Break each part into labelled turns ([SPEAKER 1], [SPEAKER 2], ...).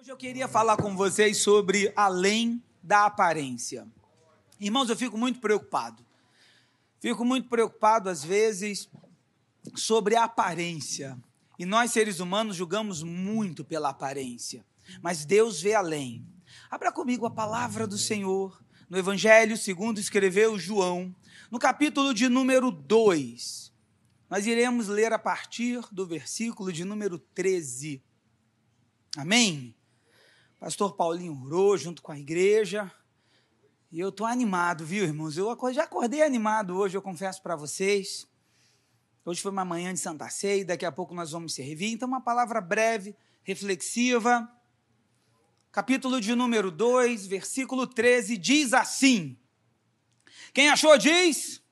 [SPEAKER 1] Hoje eu queria falar com vocês sobre além da aparência. Irmãos, eu fico muito preocupado. Fico muito preocupado, às vezes, sobre a aparência. E nós, seres humanos, julgamos muito pela aparência. Mas Deus vê além. Abra comigo a palavra do Senhor no Evangelho segundo escreveu João, no capítulo de número 2. Nós iremos ler a partir do versículo de número 13. Amém? Pastor Paulinho orou junto com a igreja. E eu estou animado, viu, irmãos? Eu já acordei animado hoje, eu confesso para vocês. Hoje foi uma manhã de Santa Ceia, daqui a pouco nós vamos servir. Então, uma palavra breve, reflexiva. Capítulo de número 2, versículo 13, diz assim: Quem achou, diz?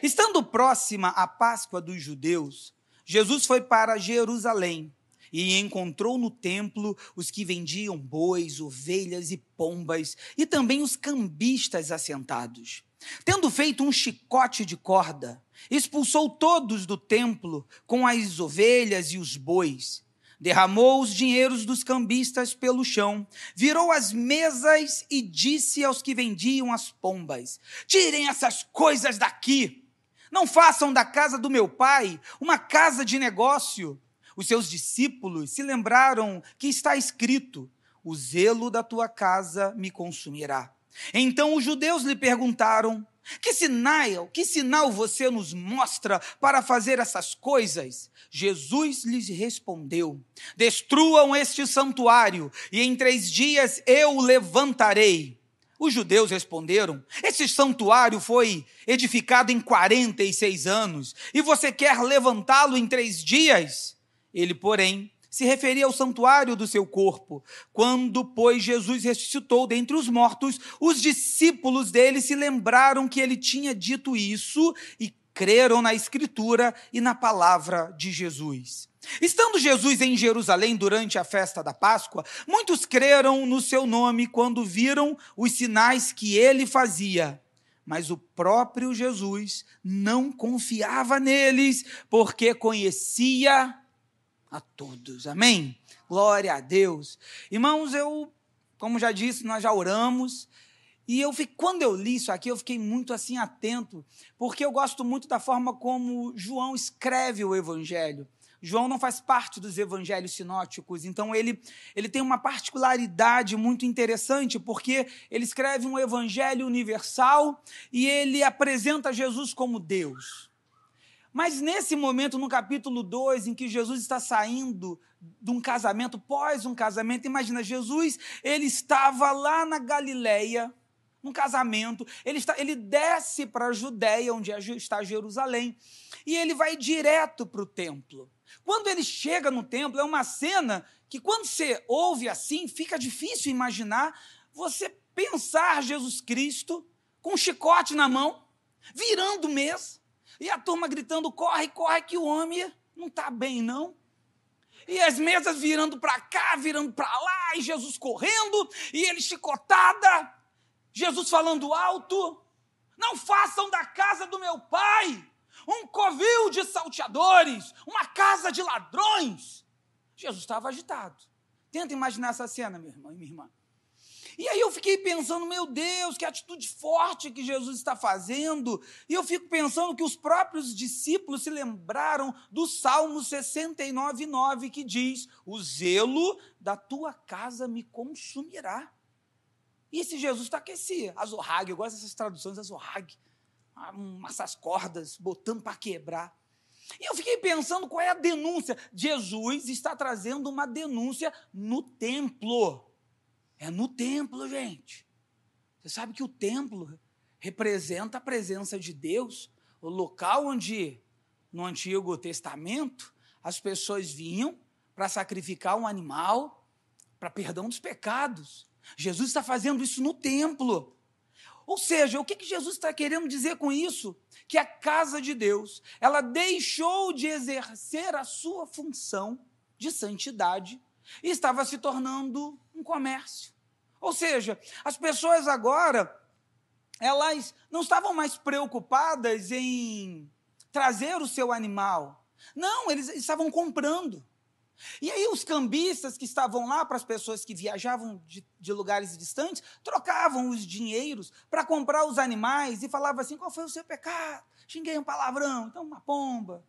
[SPEAKER 1] Estando próxima a Páscoa dos judeus, Jesus foi para Jerusalém e encontrou no templo os que vendiam bois, ovelhas e pombas, e também os cambistas assentados. Tendo feito um chicote de corda, expulsou todos do templo com as ovelhas e os bois. Derramou os dinheiros dos cambistas pelo chão, virou as mesas e disse aos que vendiam as pombas: Tirem essas coisas daqui. Não façam da casa do meu pai uma casa de negócio. Os seus discípulos se lembraram que está escrito: O zelo da tua casa me consumirá. Então os judeus lhe perguntaram: Que sinal, que sinal você nos mostra para fazer essas coisas? Jesus lhes respondeu: Destruam este santuário, e em três dias eu o levantarei. Os judeus responderam: Esse santuário foi edificado em 46 anos, e você quer levantá-lo em três dias? Ele, porém, se referia ao santuário do seu corpo. Quando, pois, Jesus ressuscitou dentre os mortos, os discípulos dele se lembraram que ele tinha dito isso e creram na Escritura e na palavra de Jesus. Estando Jesus em Jerusalém durante a festa da Páscoa, muitos creram no seu nome quando viram os sinais que ele fazia. Mas o próprio Jesus não confiava neles, porque conhecia a todos. Amém? Glória a Deus. Irmãos, eu, como já disse, nós já oramos. E eu fiquei, quando eu li isso aqui, eu fiquei muito assim atento, porque eu gosto muito da forma como João escreve o evangelho. João não faz parte dos evangelhos sinóticos, então ele, ele tem uma particularidade muito interessante, porque ele escreve um evangelho universal e ele apresenta Jesus como Deus. Mas nesse momento, no capítulo 2, em que Jesus está saindo de um casamento, pós um casamento, imagina, Jesus, ele estava lá na Galileia, num casamento, ele, está, ele desce para a Judéia, onde é está Jerusalém, e ele vai direto para o templo. Quando ele chega no templo, é uma cena que, quando você ouve assim, fica difícil imaginar você pensar Jesus Cristo com um chicote na mão, virando mesa, e a turma gritando: corre, corre, que o homem não está bem, não. E as mesas virando para cá, virando para lá, e Jesus correndo, e ele chicotada, Jesus falando alto: não façam da casa do meu pai um covil de salteadores, uma casa de ladrões. Jesus estava agitado. Tenta imaginar essa cena, meu irmão e minha irmã. E aí eu fiquei pensando, meu Deus, que atitude forte que Jesus está fazendo. E eu fico pensando que os próprios discípulos se lembraram do Salmo 69, 9, que diz: O zelo da tua casa me consumirá. E esse Jesus está aquecido. Azorrague, eu gosto dessas traduções, azorrague. Essas cordas, botando para quebrar. E eu fiquei pensando qual é a denúncia. Jesus está trazendo uma denúncia no templo. É no templo, gente. Você sabe que o templo representa a presença de Deus, o local onde, no Antigo Testamento, as pessoas vinham para sacrificar um animal para perdão dos pecados. Jesus está fazendo isso no templo. Ou seja, o que, Jesus está querendo dizer com isso? Que a casa de Deus, ela deixou de exercer a sua função de santidade e estava se tornando um comércio. Ou seja, as pessoas agora, elas não estavam mais preocupadas em trazer o seu animal. Não, eles estavam comprando. E aí os cambistas que estavam lá para as pessoas que viajavam de, de lugares distantes, trocavam os dinheiros para comprar os animais e falavam assim, qual foi o seu pecado? Xinguei um palavrão, então uma pomba.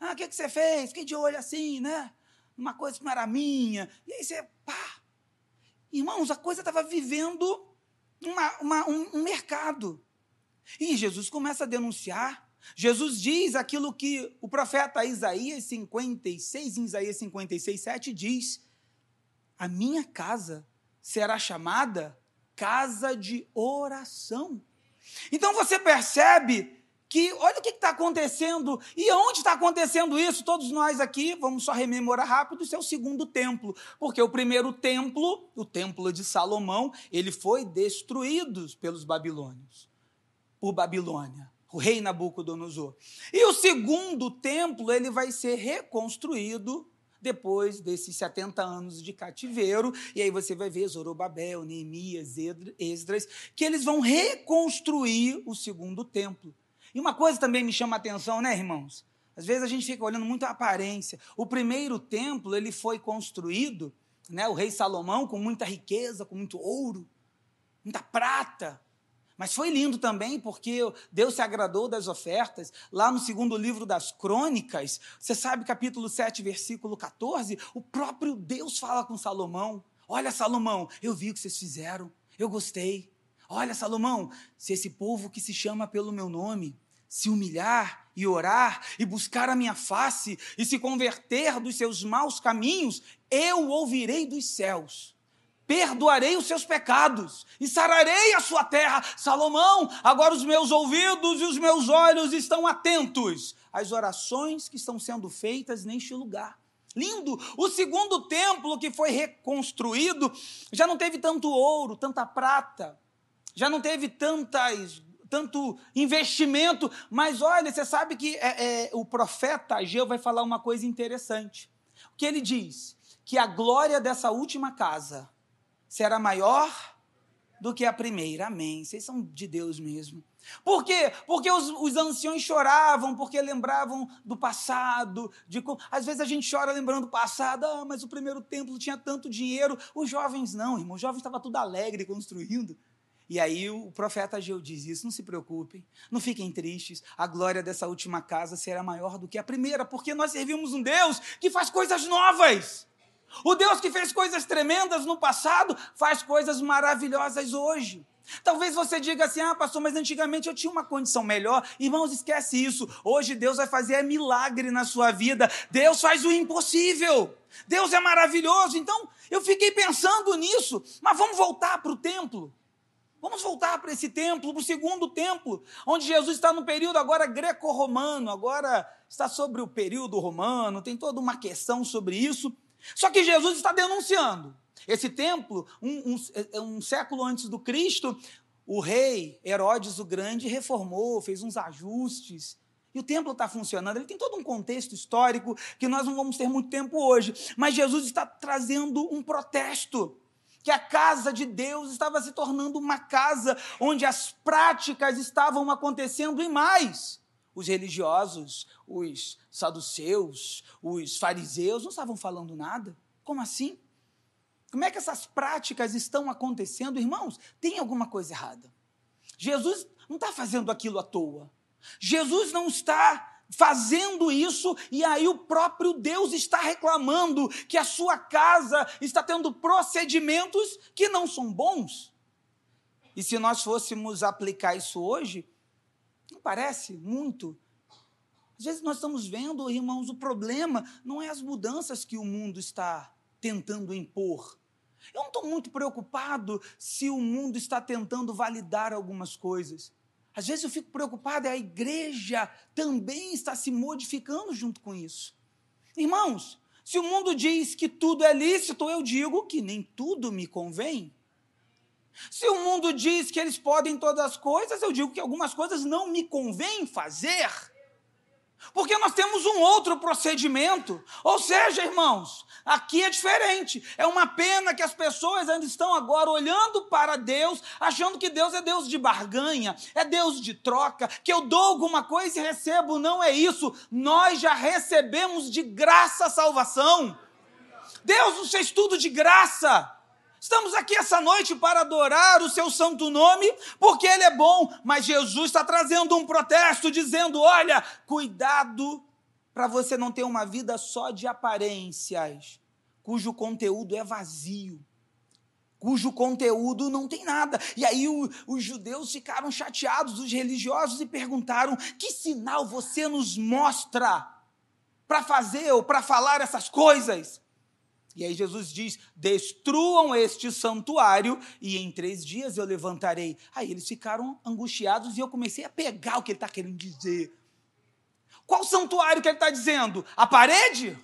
[SPEAKER 1] Ah, o que, que você fez? Fiquei de olho assim, né? Uma coisa que não era minha. E aí você, pá. Irmãos, a coisa estava vivendo uma, uma, um, um mercado. E Jesus começa a denunciar Jesus diz aquilo que o profeta Isaías 56, em Isaías 56, 7 diz: A minha casa será chamada casa de oração. Então você percebe que, olha o que está acontecendo e onde está acontecendo isso. Todos nós aqui, vamos só rememorar rápido, isso é o segundo templo, porque o primeiro templo, o templo de Salomão, ele foi destruído pelos babilônios, por Babilônia o rei Nabucodonosor. E o segundo templo, ele vai ser reconstruído depois desses 70 anos de cativeiro, e aí você vai ver Zorobabel, Neemias, Esdras, que eles vão reconstruir o segundo templo. E uma coisa também me chama a atenção, né, irmãos? Às vezes a gente fica olhando muito a aparência. O primeiro templo, ele foi construído, né, o rei Salomão, com muita riqueza, com muito ouro, muita prata, mas foi lindo também porque Deus se agradou das ofertas. Lá no segundo livro das Crônicas, você sabe, capítulo 7, versículo 14, o próprio Deus fala com Salomão: Olha, Salomão, eu vi o que vocês fizeram, eu gostei. Olha, Salomão, se esse povo que se chama pelo meu nome se humilhar e orar e buscar a minha face e se converter dos seus maus caminhos, eu ouvirei dos céus perdoarei os seus pecados e sararei a sua terra. Salomão, agora os meus ouvidos e os meus olhos estão atentos às orações que estão sendo feitas neste lugar. Lindo! O segundo templo que foi reconstruído já não teve tanto ouro, tanta prata, já não teve tantas tanto investimento, mas olha, você sabe que é, é, o profeta Ageu vai falar uma coisa interessante. O que ele diz? Que a glória dessa última casa será maior do que a primeira. Amém. Vocês são de Deus mesmo. Por quê? Porque os, os anciões choravam, porque lembravam do passado. De, às vezes a gente chora lembrando do passado, ah, mas o primeiro templo tinha tanto dinheiro. Os jovens não, irmão. Os jovens estavam tudo alegre construindo. E aí o profeta Ageu diz isso: não se preocupem, não fiquem tristes, a glória dessa última casa será maior do que a primeira, porque nós servimos um Deus que faz coisas novas. O Deus que fez coisas tremendas no passado faz coisas maravilhosas hoje. Talvez você diga assim: ah, pastor, mas antigamente eu tinha uma condição melhor. Irmãos, esquece isso. Hoje Deus vai fazer milagre na sua vida. Deus faz o impossível. Deus é maravilhoso. Então, eu fiquei pensando nisso. Mas vamos voltar para o templo. Vamos voltar para esse templo, para o segundo templo, onde Jesus está no período agora greco-romano, agora está sobre o período romano, tem toda uma questão sobre isso. Só que Jesus está denunciando. Esse templo, um, um, é, um, século antes do Cristo, o rei Herodes o Grande reformou, fez uns ajustes. E o templo está funcionando. Ele tem todo um contexto histórico que nós não vamos ter muito tempo hoje. Mas Jesus está trazendo um protesto. Que a casa de Deus estava se tornando uma casa onde as práticas estavam acontecendo e mais os religiosos, os saduceus, os fariseus não estavam falando nada. Como assim? Como é que essas práticas estão acontecendo? Irmãos, tem alguma coisa errada. Jesus não está fazendo aquilo à toa. Jesus não está fazendo isso e aí o próprio Deus está reclamando que a sua casa está tendo procedimentos que não são bons. E se nós fôssemos aplicar isso hoje, não parece muito? Às vezes nós estamos vendo, irmãos, o problema não é as mudanças que o mundo está tentando impor. Eu não estou muito preocupado se o mundo está tentando validar algumas coisas. Às vezes eu fico preocupado, é a igreja também está se modificando junto com isso. Irmãos, se o mundo diz que tudo é lícito, eu digo que nem tudo me convém. Se o mundo diz que eles podem todas as coisas, eu digo que algumas coisas não me convém fazer. Porque nós temos um outro procedimento. Ou seja, irmãos, aqui é diferente. É uma pena que as pessoas ainda estão agora olhando para Deus, achando que Deus é Deus de barganha, é Deus de troca, que eu dou alguma coisa e recebo. Não é isso. Nós já recebemos de graça a salvação. Deus nos fez tudo de graça. Estamos aqui essa noite para adorar o seu santo nome, porque ele é bom, mas Jesus está trazendo um protesto, dizendo: olha, cuidado para você não ter uma vida só de aparências, cujo conteúdo é vazio cujo conteúdo não tem nada. E aí o, os judeus ficaram chateados, os religiosos, e perguntaram: que sinal você nos mostra para fazer ou para falar essas coisas? E aí Jesus diz: destruam este santuário e em três dias eu levantarei. Aí eles ficaram angustiados e eu comecei a pegar o que ele está querendo dizer. Qual santuário que ele está dizendo? A parede?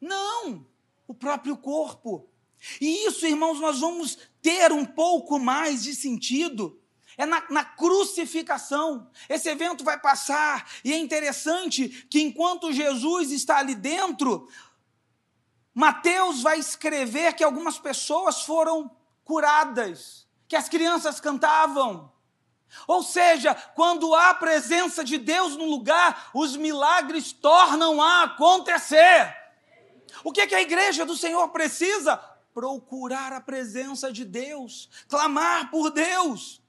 [SPEAKER 1] Não, o próprio corpo. E isso, irmãos, nós vamos ter um pouco mais de sentido. É na, na, crucificação. Esse evento vai passar, e é interessante que enquanto Jesus está ali dentro, Mateus vai escrever que algumas pessoas foram curadas, que as crianças cantavam. Ou seja, quando há a presença de Deus no lugar, os milagres tornam a acontecer. O que, é que a igreja do Senhor precisa? procurar a presença de Deus, clamar por Deus.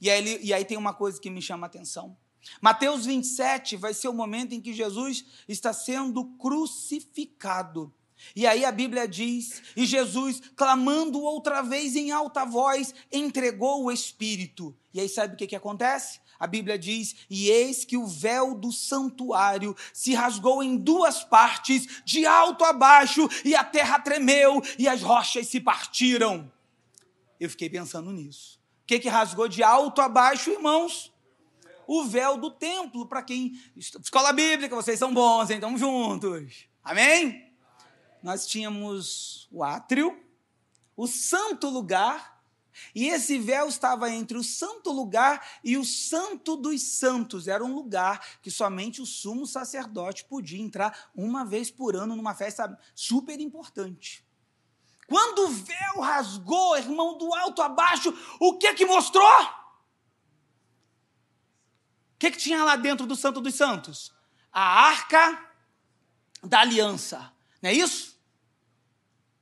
[SPEAKER 1] E aí, e aí tem uma coisa que me chama a atenção. Mateus 27 vai ser o momento em que Jesus está sendo crucificado. E aí a Bíblia diz: e Jesus, clamando outra vez em alta voz, entregou o Espírito. E aí sabe o que, que acontece? A Bíblia diz: E eis que o véu do santuário se rasgou em duas partes, de alto a baixo, e a terra tremeu, e as rochas se partiram. Eu fiquei pensando nisso. O que, que rasgou de alto a baixo, irmãos? O véu do templo, para quem. Escola bíblica, vocês são bons, hein? Estamos juntos. Amém? Nós tínhamos o átrio, o santo lugar e esse véu estava entre o santo lugar e o santo dos santos. Era um lugar que somente o sumo sacerdote podia entrar uma vez por ano numa festa super importante. Quando o véu rasgou, irmão, do alto a baixo, o que que mostrou? O que, que tinha lá dentro do Santo dos Santos? A arca da aliança, não é isso?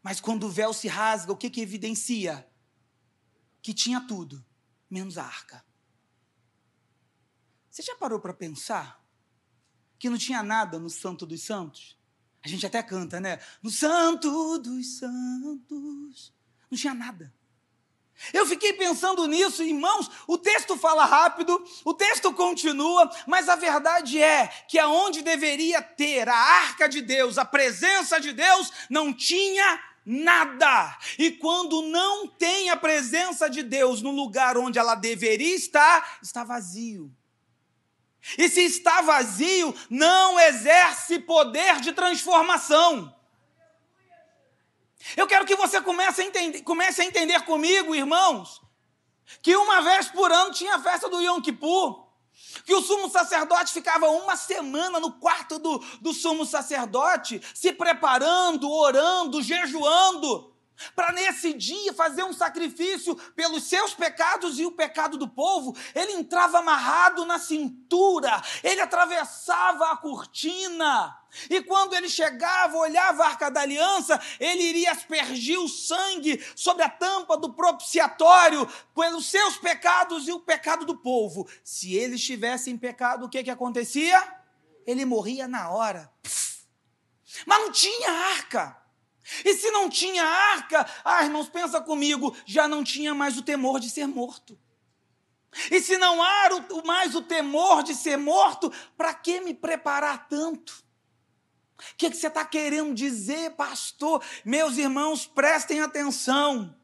[SPEAKER 1] Mas quando o véu se rasga, o que, que evidencia? que tinha tudo, menos a arca. Você já parou para pensar que não tinha nada no Santo dos Santos? A gente até canta, né? No Santo dos Santos. Não tinha nada. Eu fiquei pensando nisso, irmãos. O texto fala rápido, o texto continua, mas a verdade é que aonde deveria ter a arca de Deus, a presença de Deus, não tinha nada. E quando não tem a presença de Deus no lugar onde ela deveria estar, está vazio. E se está vazio, não exerce poder de transformação. Eu quero que você comece a entender, comece a entender comigo, irmãos, que uma vez por ano tinha a festa do Yom Kippur que o sumo sacerdote ficava uma semana no quarto do, do sumo sacerdote, se preparando, orando, jejuando, para nesse dia fazer um sacrifício pelos seus pecados e o pecado do povo. Ele entrava amarrado na cintura, ele atravessava a cortina. E quando ele chegava, olhava a arca da aliança, ele iria aspergir o sangue sobre a tampa do propiciatório pelos seus pecados e o pecado do povo. Se ele estivesse pecado, o que, que acontecia? Ele morria na hora. Mas não tinha arca. E se não tinha arca, ah, irmãos, pensa comigo, já não tinha mais o temor de ser morto. E se não há mais o temor de ser morto, para que me preparar tanto? O que, que você está querendo dizer, pastor? Meus irmãos, prestem atenção.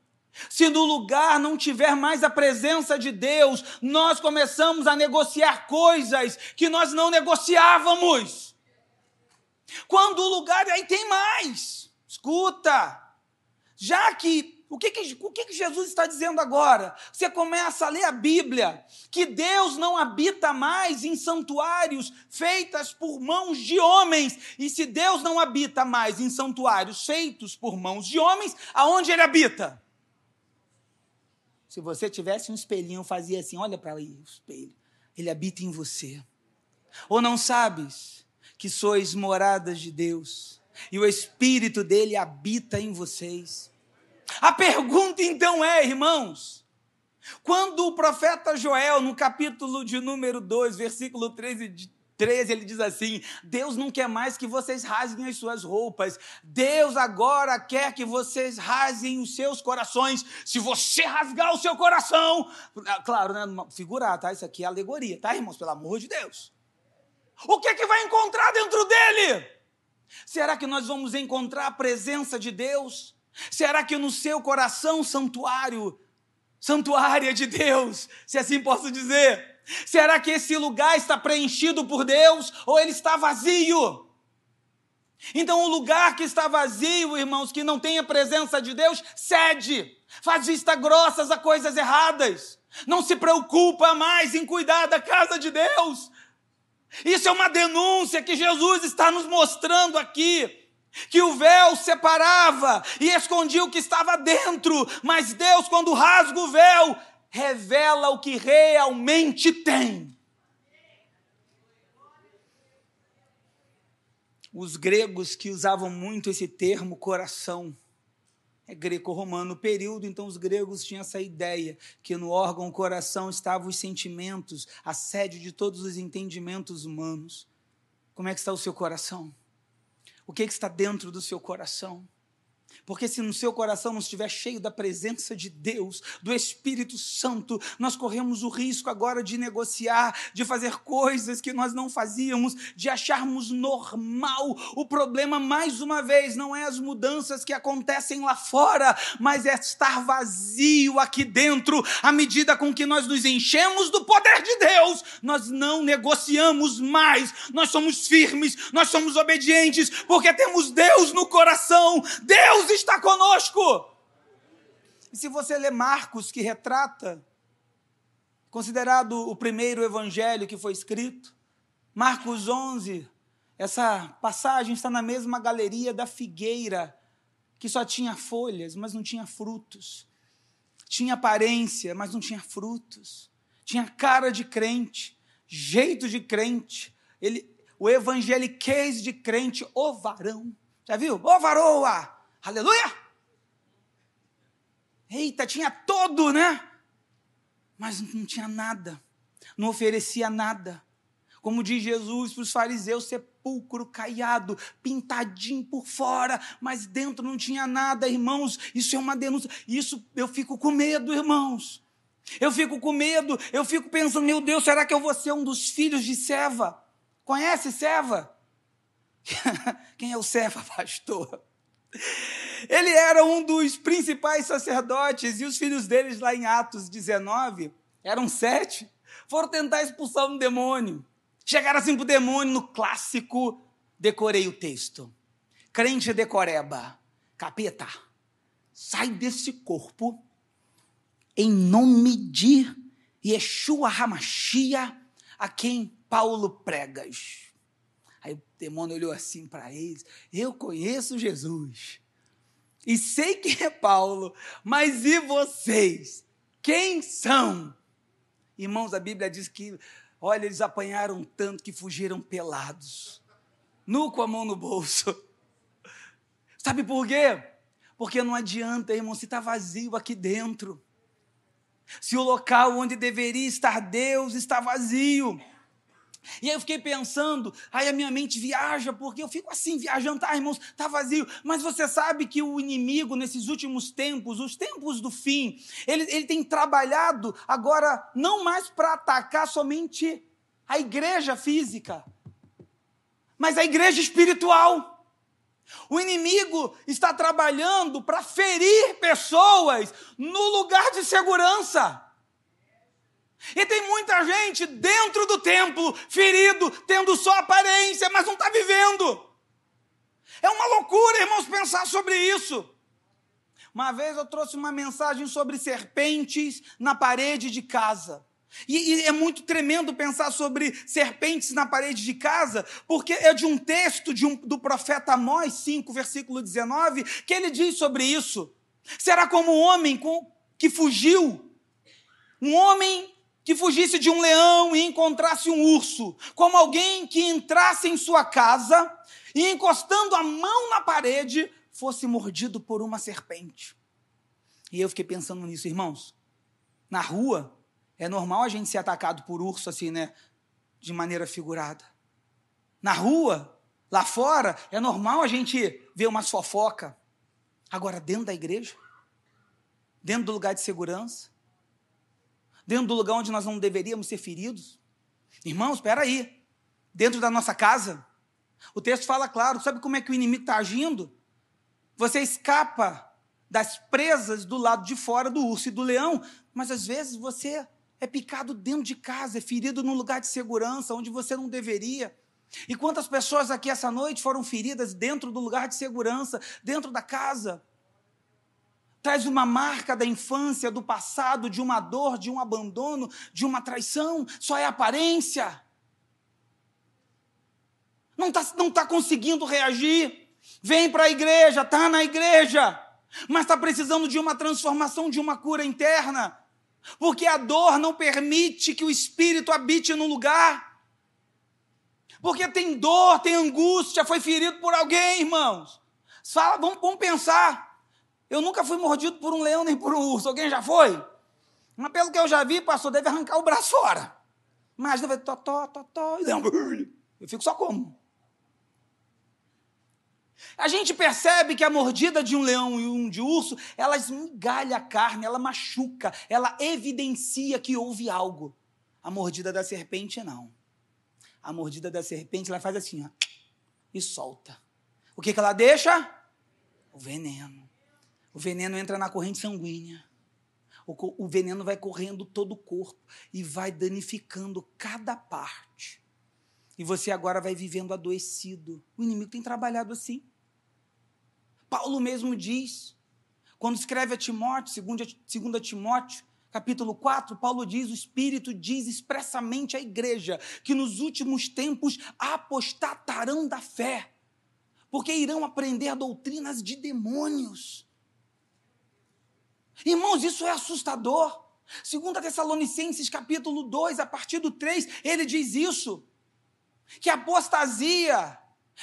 [SPEAKER 1] Se no lugar não tiver mais a presença de Deus, nós começamos a negociar coisas que nós não negociávamos. Quando o lugar aí tem mais. Escuta! Já que o que, que, o que, que Jesus está dizendo agora? Você começa a ler a Bíblia, que Deus não habita mais em santuários feitos por mãos de homens. E se Deus não habita mais em santuários feitos por mãos de homens, aonde ele habita? Se você tivesse um espelhinho, fazia assim: olha para aí o espelho. Ele habita em você. Ou não sabes que sois moradas de Deus? E o Espírito dele habita em vocês. A pergunta então é, irmãos, quando o profeta Joel, no capítulo de número 2, versículo 13, 13, ele diz assim: Deus não quer mais que vocês rasguem as suas roupas. Deus agora quer que vocês rasguem os seus corações. Se você rasgar o seu coração, claro, né? Figurar, tá? Isso aqui é alegoria, tá, irmãos? Pelo amor de Deus. O que é que vai encontrar dentro dele? Será que nós vamos encontrar a presença de Deus? Será que no seu coração santuário, santuária de Deus, se assim posso dizer, será que esse lugar está preenchido por Deus ou ele está vazio? Então, o lugar que está vazio, irmãos, que não tem a presença de Deus, cede, faz vista grossas a coisas erradas, não se preocupa mais em cuidar da casa de Deus, isso é uma denúncia que Jesus está nos mostrando aqui. Que o véu separava e escondia o que estava dentro, mas Deus, quando rasga o véu, revela o que realmente tem. Os gregos que usavam muito esse termo coração é greco-romano período, então os gregos tinham essa ideia que no órgão coração estavam os sentimentos, a sede de todos os entendimentos humanos. Como é que está o seu coração? O que, é que está dentro do seu coração? Porque se no seu coração não estiver cheio da presença de Deus, do Espírito Santo, nós corremos o risco agora de negociar, de fazer coisas que nós não fazíamos, de acharmos normal. O problema, mais uma vez, não é as mudanças que acontecem lá fora, mas é estar vazio aqui dentro. À medida com que nós nos enchemos do poder de Deus, nós não negociamos mais, nós somos firmes, nós somos obedientes, porque temos Deus no coração. Deus está conosco. E se você ler Marcos, que retrata, considerado o primeiro evangelho que foi escrito, Marcos 11, essa passagem está na mesma galeria da figueira, que só tinha folhas, mas não tinha frutos. Tinha aparência, mas não tinha frutos. Tinha cara de crente, jeito de crente. Ele, o evangeliquez de crente, o varão. Já viu? Ô varoa! Aleluia! Eita, tinha todo, né? Mas não tinha nada, não oferecia nada. Como diz Jesus para os fariseus, sepulcro caiado, pintadinho por fora, mas dentro não tinha nada, irmãos. Isso é uma denúncia. Isso eu fico com medo, irmãos. Eu fico com medo, eu fico pensando, meu Deus, será que eu vou ser um dos filhos de Seva? Conhece Seva? Quem é o Seva, pastor? Ele era um dos principais sacerdotes e os filhos deles, lá em Atos 19, eram sete, foram tentar expulsar um demônio. Chegaram assim para o demônio no clássico, decorei o texto. Crente decoreba, capeta, sai desse corpo em nome de Yeshua Hamashia, a quem Paulo pregas. Aí o demônio olhou assim para eles: Eu conheço Jesus. E sei quem é Paulo, mas e vocês? Quem são? Irmãos, a Bíblia diz que, olha, eles apanharam tanto que fugiram pelados, nu com a mão no bolso. Sabe por quê? Porque não adianta, irmão, se está vazio aqui dentro. Se o local onde deveria estar Deus está vazio. E aí eu fiquei pensando, aí a minha mente viaja, porque eu fico assim, viajando, tá, irmãos, tá vazio. Mas você sabe que o inimigo, nesses últimos tempos, os tempos do fim, ele, ele tem trabalhado agora não mais para atacar somente a igreja física, mas a igreja espiritual. O inimigo está trabalhando para ferir pessoas no lugar de segurança. E tem muita gente dentro do templo, ferido, tendo só aparência, mas não está vivendo. É uma loucura, irmãos, pensar sobre isso. Uma vez eu trouxe uma mensagem sobre serpentes na parede de casa. E, e, é muito tremendo pensar sobre serpentes na parede de casa, porque é de um texto de um, do profeta Amós 5, versículo 19, que ele diz sobre isso. Será como um homem com, que fugiu, um homem que fugisse de um leão e encontrasse um urso, como alguém que entrasse em sua casa e, encostando a mão na parede, fosse mordido por uma serpente. E eu fiquei pensando nisso, irmãos. Na rua, é normal a gente ser atacado por urso assim, né? De maneira figurada. Na rua, lá fora, é normal a gente ver uma fofoca. Agora, dentro da igreja, dentro do lugar de segurança, dentro do lugar onde nós não deveríamos ser feridos. Irmãos, espera aí. Dentro da nossa casa, o texto fala claro, sabe como é que o inimigo está agindo? Você escapa das presas do lado de fora do urso e do leão, mas às vezes você é picado dentro de casa, é ferido num lugar de segurança, onde você não deveria. E quantas pessoas aqui essa noite foram feridas dentro do lugar de segurança, dentro da casa? Traz uma marca da infância, do passado, de uma dor, de um abandono, de uma traição, só é aparência. Não está não tá conseguindo reagir. Vem para a igreja, está na igreja, mas está precisando de uma transformação, de uma cura interna. Porque a dor não permite que o espírito habite no lugar. Porque tem dor, tem angústia, foi ferido por alguém, irmãos. Fala, vamos, vamos pensar. Eu nunca fui mordido por um leão nem por um urso. Alguém já foi? Mas pelo que eu já vi, pastor, deve arrancar o braço fora. Imagina, vai totó, totó, e eu fico só como? A gente percebe que a mordida de um leão e um de urso, ela esmigalha a carne, ela machuca, ela evidencia que houve algo. A mordida da serpente, não. A mordida da serpente, ela faz assim, ó, e solta. O que, que ela deixa? O veneno. O veneno entra na corrente sanguínea. O, o veneno vai correndo todo o corpo e vai danificando cada parte. E você agora vai vivendo adoecido. O inimigo tem trabalhado assim. Paulo mesmo diz, quando escreve a Timóteo, segundo, Timóteo, capítulo 4, Paulo diz, o Espírito diz expressamente à igreja que nos últimos tempos apostatarão da fé, porque irão aprender doutrinas de demônios. Irmãos, isso é assustador. Segundo Tessalonicenses capítulo 2, a partir do 3, ele diz isso, que a apostasia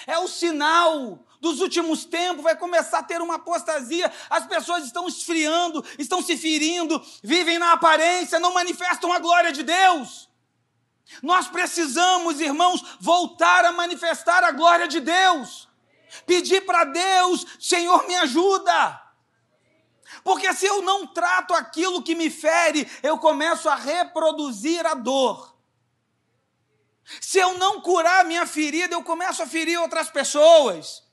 [SPEAKER 1] é o sinal dos últimos tempos, vai começar a ter uma apostasia. As pessoas estão esfriando, estão se ferindo, vivem na aparência, não manifestam a glória de Deus. Nós precisamos, irmãos, voltar a manifestar a glória de Deus. Pedir para Deus, Senhor, me ajuda. Porque se eu não trato aquilo que me fere, eu começo a reproduzir a dor. Se eu não curar a minha ferida, eu começo a ferir outras pessoas.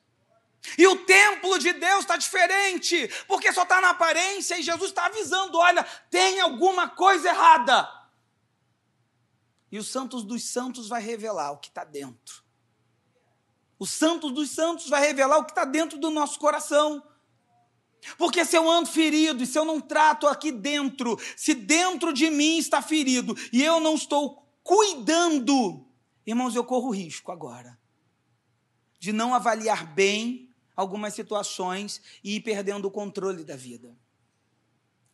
[SPEAKER 1] E o templo de Deus está diferente, porque só está na aparência e Jesus está avisando: olha, tem alguma coisa errada. E o Santos dos Santos vai revelar o que está dentro. O Santos dos Santos vai revelar o que está dentro do nosso coração. Porque se eu ando ferido e se eu não trato aqui dentro, se dentro de mim está ferido e eu não estou cuidando, irmãos, eu corro risco agora de não avaliar bem algumas situações e ir perdendo o controle da vida.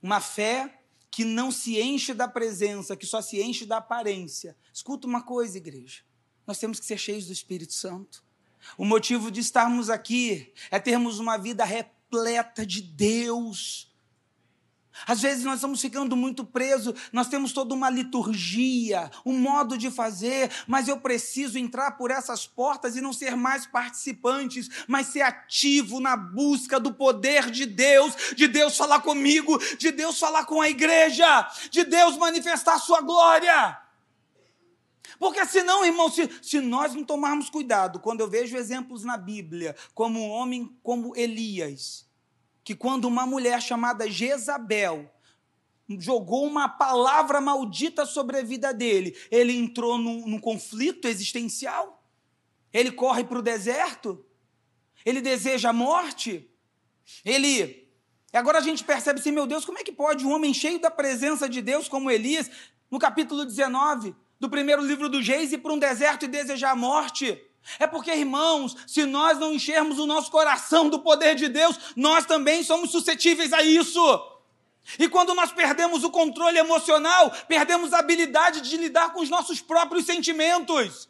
[SPEAKER 1] Uma fé que não se enche da presença, que só se enche da aparência. Escuta uma coisa, igreja. Nós temos que ser cheios do Espírito Santo. O motivo de estarmos aqui é termos uma vida repleta de Deus às vezes nós estamos ficando muito presos, nós temos toda uma liturgia, um modo de fazer, mas eu preciso entrar por essas portas e não ser mais participantes, mas ser ativo na busca do poder de Deus, de Deus falar comigo, de Deus falar com a igreja, de Deus manifestar sua glória. Porque senão, irmão, se, se nós não tomarmos cuidado, quando eu vejo exemplos na Bíblia, como um homem como Elias, que quando uma mulher chamada Jezabel jogou uma palavra maldita sobre a vida dele, ele entrou num, num conflito existencial, ele corre para o deserto, ele deseja a morte, ele. Agora a gente percebe assim, meu Deus, como é que pode um homem cheio da presença de Deus como Elias, no capítulo 19 do primeiro livro do Geis, ir para um deserto e desejar a morte? É porque, irmãos, se nós não enchermos o nosso coração do poder de Deus, nós também somos suscetíveis a isso. E quando nós perdemos o controle emocional, perdemos a habilidade de lidar com os nossos próprios sentimentos.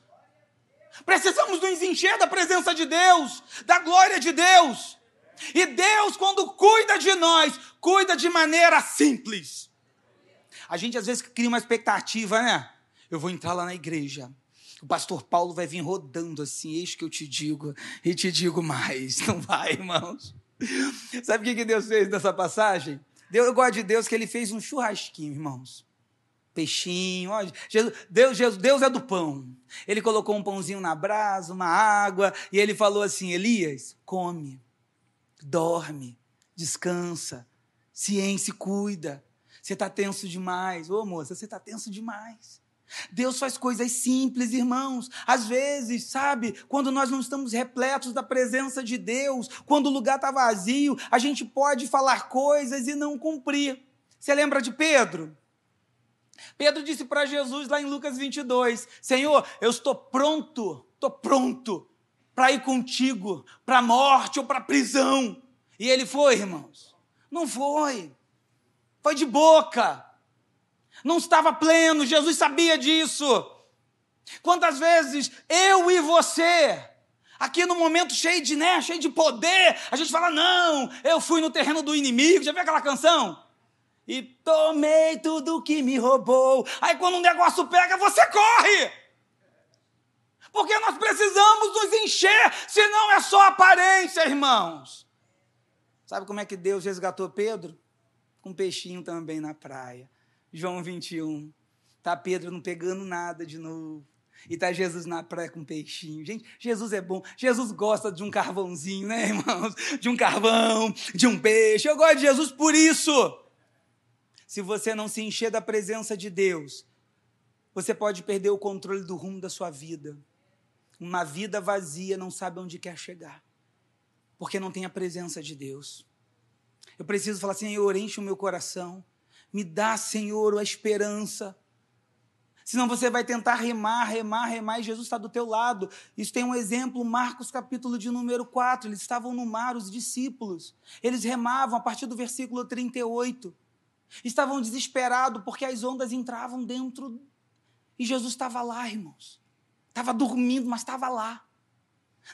[SPEAKER 1] Precisamos nos encher da presença de Deus, da glória de Deus. E Deus, quando cuida de nós, cuida de maneira simples. A gente às vezes cria uma expectativa, né? Eu vou entrar lá na igreja. O pastor Paulo vai vir rodando assim, eis que eu te digo, e te digo mais. Não vai, irmãos. Sabe o que Deus fez nessa passagem? eu gosto de Deus que ele fez um churrasquinho, irmãos. Peixinho, ó, Jesus, Deus, Jesus, Deus é do pão. Ele colocou um pãozinho na brasa, uma água, e ele falou assim: Elias, come, dorme, descansa, ciência, cuida. Você está tenso demais. Ô moça, você está tenso demais. Deus faz coisas simples, irmãos. Às vezes, sabe, quando nós não estamos repletos da presença de Deus, quando o lugar está vazio, a gente pode falar coisas e não cumprir. Você lembra de Pedro? Pedro disse para Jesus lá em Lucas 22: Senhor, eu estou pronto, estou pronto para ir contigo, para a morte ou para a prisão. E ele foi, irmãos? Não foi. Foi de boca não estava pleno, Jesus sabia disso. Quantas vezes eu e você, aqui no momento cheio de, né, cheio de poder, a gente fala: "Não, eu fui no terreno do inimigo". Já viu aquela canção? E tomei tudo que me roubou. Aí quando um negócio pega, você corre. Porque nós precisamos nos encher, senão é só aparência, irmãos. Sabe como é que Deus resgatou Pedro? Com um peixinho também na praia. João 21. Tá Pedro não pegando nada de novo. E tá Jesus na praia com um peixinho. Gente, Jesus é bom. Jesus gosta de um carvãozinho, né, irmãos? De um carvão, de um peixe. Eu gosto de Jesus por isso. Se você não se encher da presença de Deus, você pode perder o controle do rumo da sua vida. Uma vida vazia não sabe onde quer chegar, porque não tem a presença de Deus. Eu preciso falar, Senhor, enche o meu coração me dá, Senhor, a esperança. Senão você vai tentar remar, remar, remar, e Jesus está do teu lado. Isso tem um exemplo, Marcos capítulo de número 4. Eles estavam no mar, os discípulos. Eles remavam a partir do versículo 38. Estavam desesperados porque as ondas entravam dentro. E Jesus estava lá, irmãos. Estava dormindo, mas estava lá.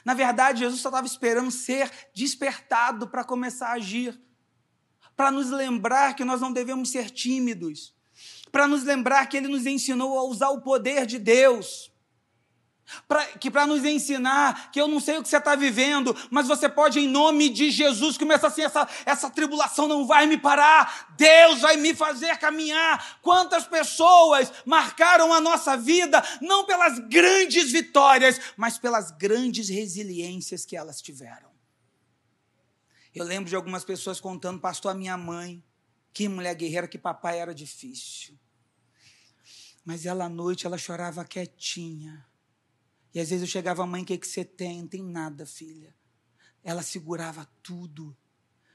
[SPEAKER 1] Na verdade, Jesus só estava esperando ser despertado para começar a agir para nos lembrar que nós não devemos ser tímidos, para nos lembrar que Ele nos ensinou a usar o poder de Deus. Pra, que para nos ensinar que eu não sei o que você está vivendo, mas você pode, em nome de Jesus, começar assim: essa, essa tribulação não vai me parar, Deus vai me fazer caminhar. Quantas pessoas marcaram a nossa vida, não pelas grandes vitórias, mas pelas grandes resiliências que elas tiveram. Eu lembro de algumas pessoas contando, pastor, a minha mãe, que mulher guerreira, que papai era difícil. Mas ela à noite, ela chorava quietinha. E às vezes eu chegava, mãe, o que, que você tem? Não tem nada, filha. Ela segurava tudo.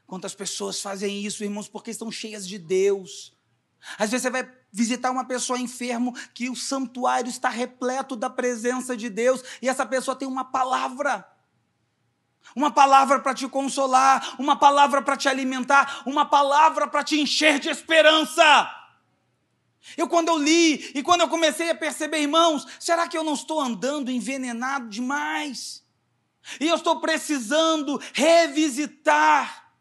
[SPEAKER 1] Quantas pessoas fazem isso, irmãos, porque estão cheias de Deus. Às vezes você vai visitar uma pessoa enfermo que o santuário está repleto da presença de Deus e essa pessoa tem uma palavra uma palavra para te consolar, uma palavra para te alimentar, uma palavra para te encher de esperança. Eu, quando eu li e quando eu comecei a perceber, irmãos, será que eu não estou andando envenenado demais? E eu estou precisando revisitar.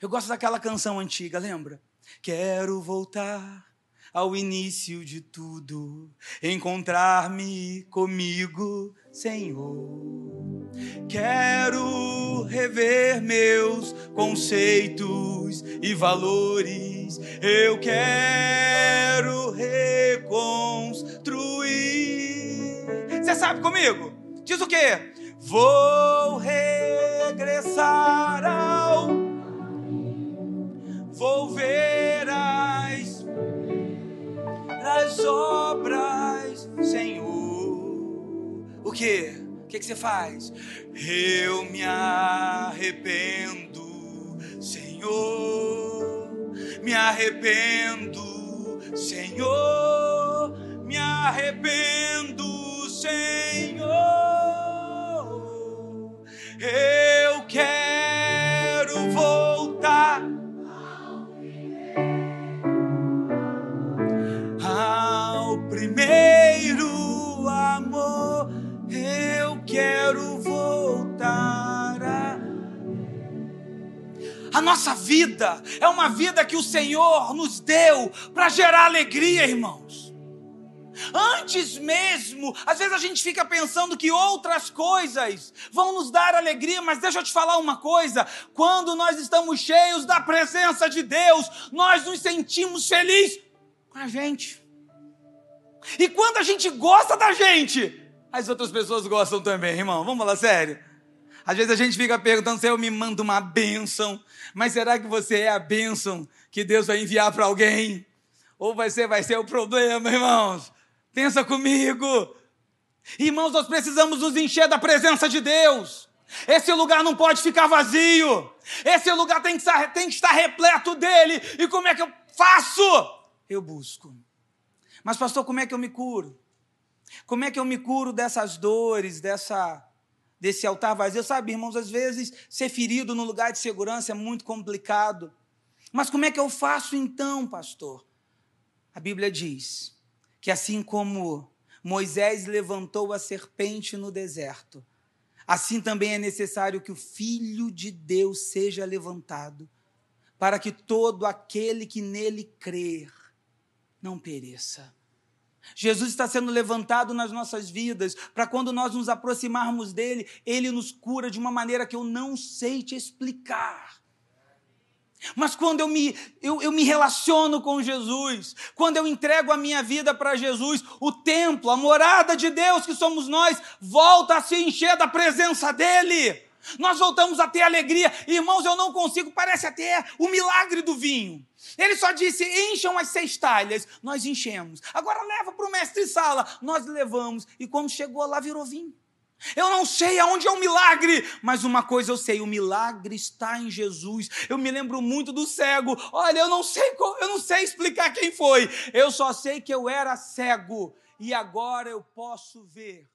[SPEAKER 1] Eu gosto daquela canção antiga, lembra? Quero voltar ao início de tudo, encontrar-me comigo, Senhor. Quero rever meus conceitos e valores, eu quero reconstruir. Você sabe comigo? Diz o quê? Vou regressar ao. Vou ver as as obras, O que? O que, que você faz? Eu me arrependo, Senhor. Me arrependo, Senhor. Me arrependo, Senhor. quero voltar a. A nossa vida é uma vida que o Senhor nos deu para gerar alegria, irmãos. Antes mesmo, às vezes a gente fica pensando que outras coisas vão nos dar alegria, mas deixa eu te falar uma coisa: quando nós estamos cheios da presença de Deus, nós nos sentimos felizes com a gente. E quando a gente gosta da gente, as outras pessoas gostam também, irmão. Vamos falar sério? Às vezes a gente fica perguntando se eu me mando uma bênção, mas será que você é a bênção que Deus vai enviar para alguém? Ou você vai ser o problema, irmãos? Pensa comigo. Irmãos, nós precisamos nos encher da presença de Deus. Esse lugar não pode ficar vazio. Esse lugar tem que, estar, tem que estar repleto dele. E como é que eu faço? Eu busco. Mas, pastor, como é que eu me curo? Como é que eu me curo dessas dores, dessa, desse altar vazio? Sabe, irmãos, às vezes ser ferido no lugar de segurança é muito complicado. Mas como é que eu faço então, pastor? A Bíblia diz que assim como Moisés levantou a serpente no deserto, assim também é necessário que o Filho de Deus seja levantado, para que todo aquele que nele crer não pereça. Jesus está sendo levantado nas nossas vidas, para quando nós nos aproximarmos dele, ele nos cura de uma maneira que eu não sei te explicar. Mas quando eu me, eu, eu me relaciono com Jesus, quando eu entrego a minha vida para Jesus, o templo, a morada de Deus que somos nós, volta a se encher da presença dEle. Nós voltamos a ter alegria. Irmãos, eu não consigo, parece até o milagre do vinho. Ele só disse: encham as seis talhas. Nós enchemos. Agora leva para o mestre sala. Nós levamos. E quando chegou lá, virou vinho. Eu não sei aonde é o milagre, mas uma coisa eu sei, o milagre está em Jesus. Eu me lembro muito do cego. Olha, eu não sei, eu não sei explicar quem foi. Eu só sei que eu era cego e agora eu posso ver.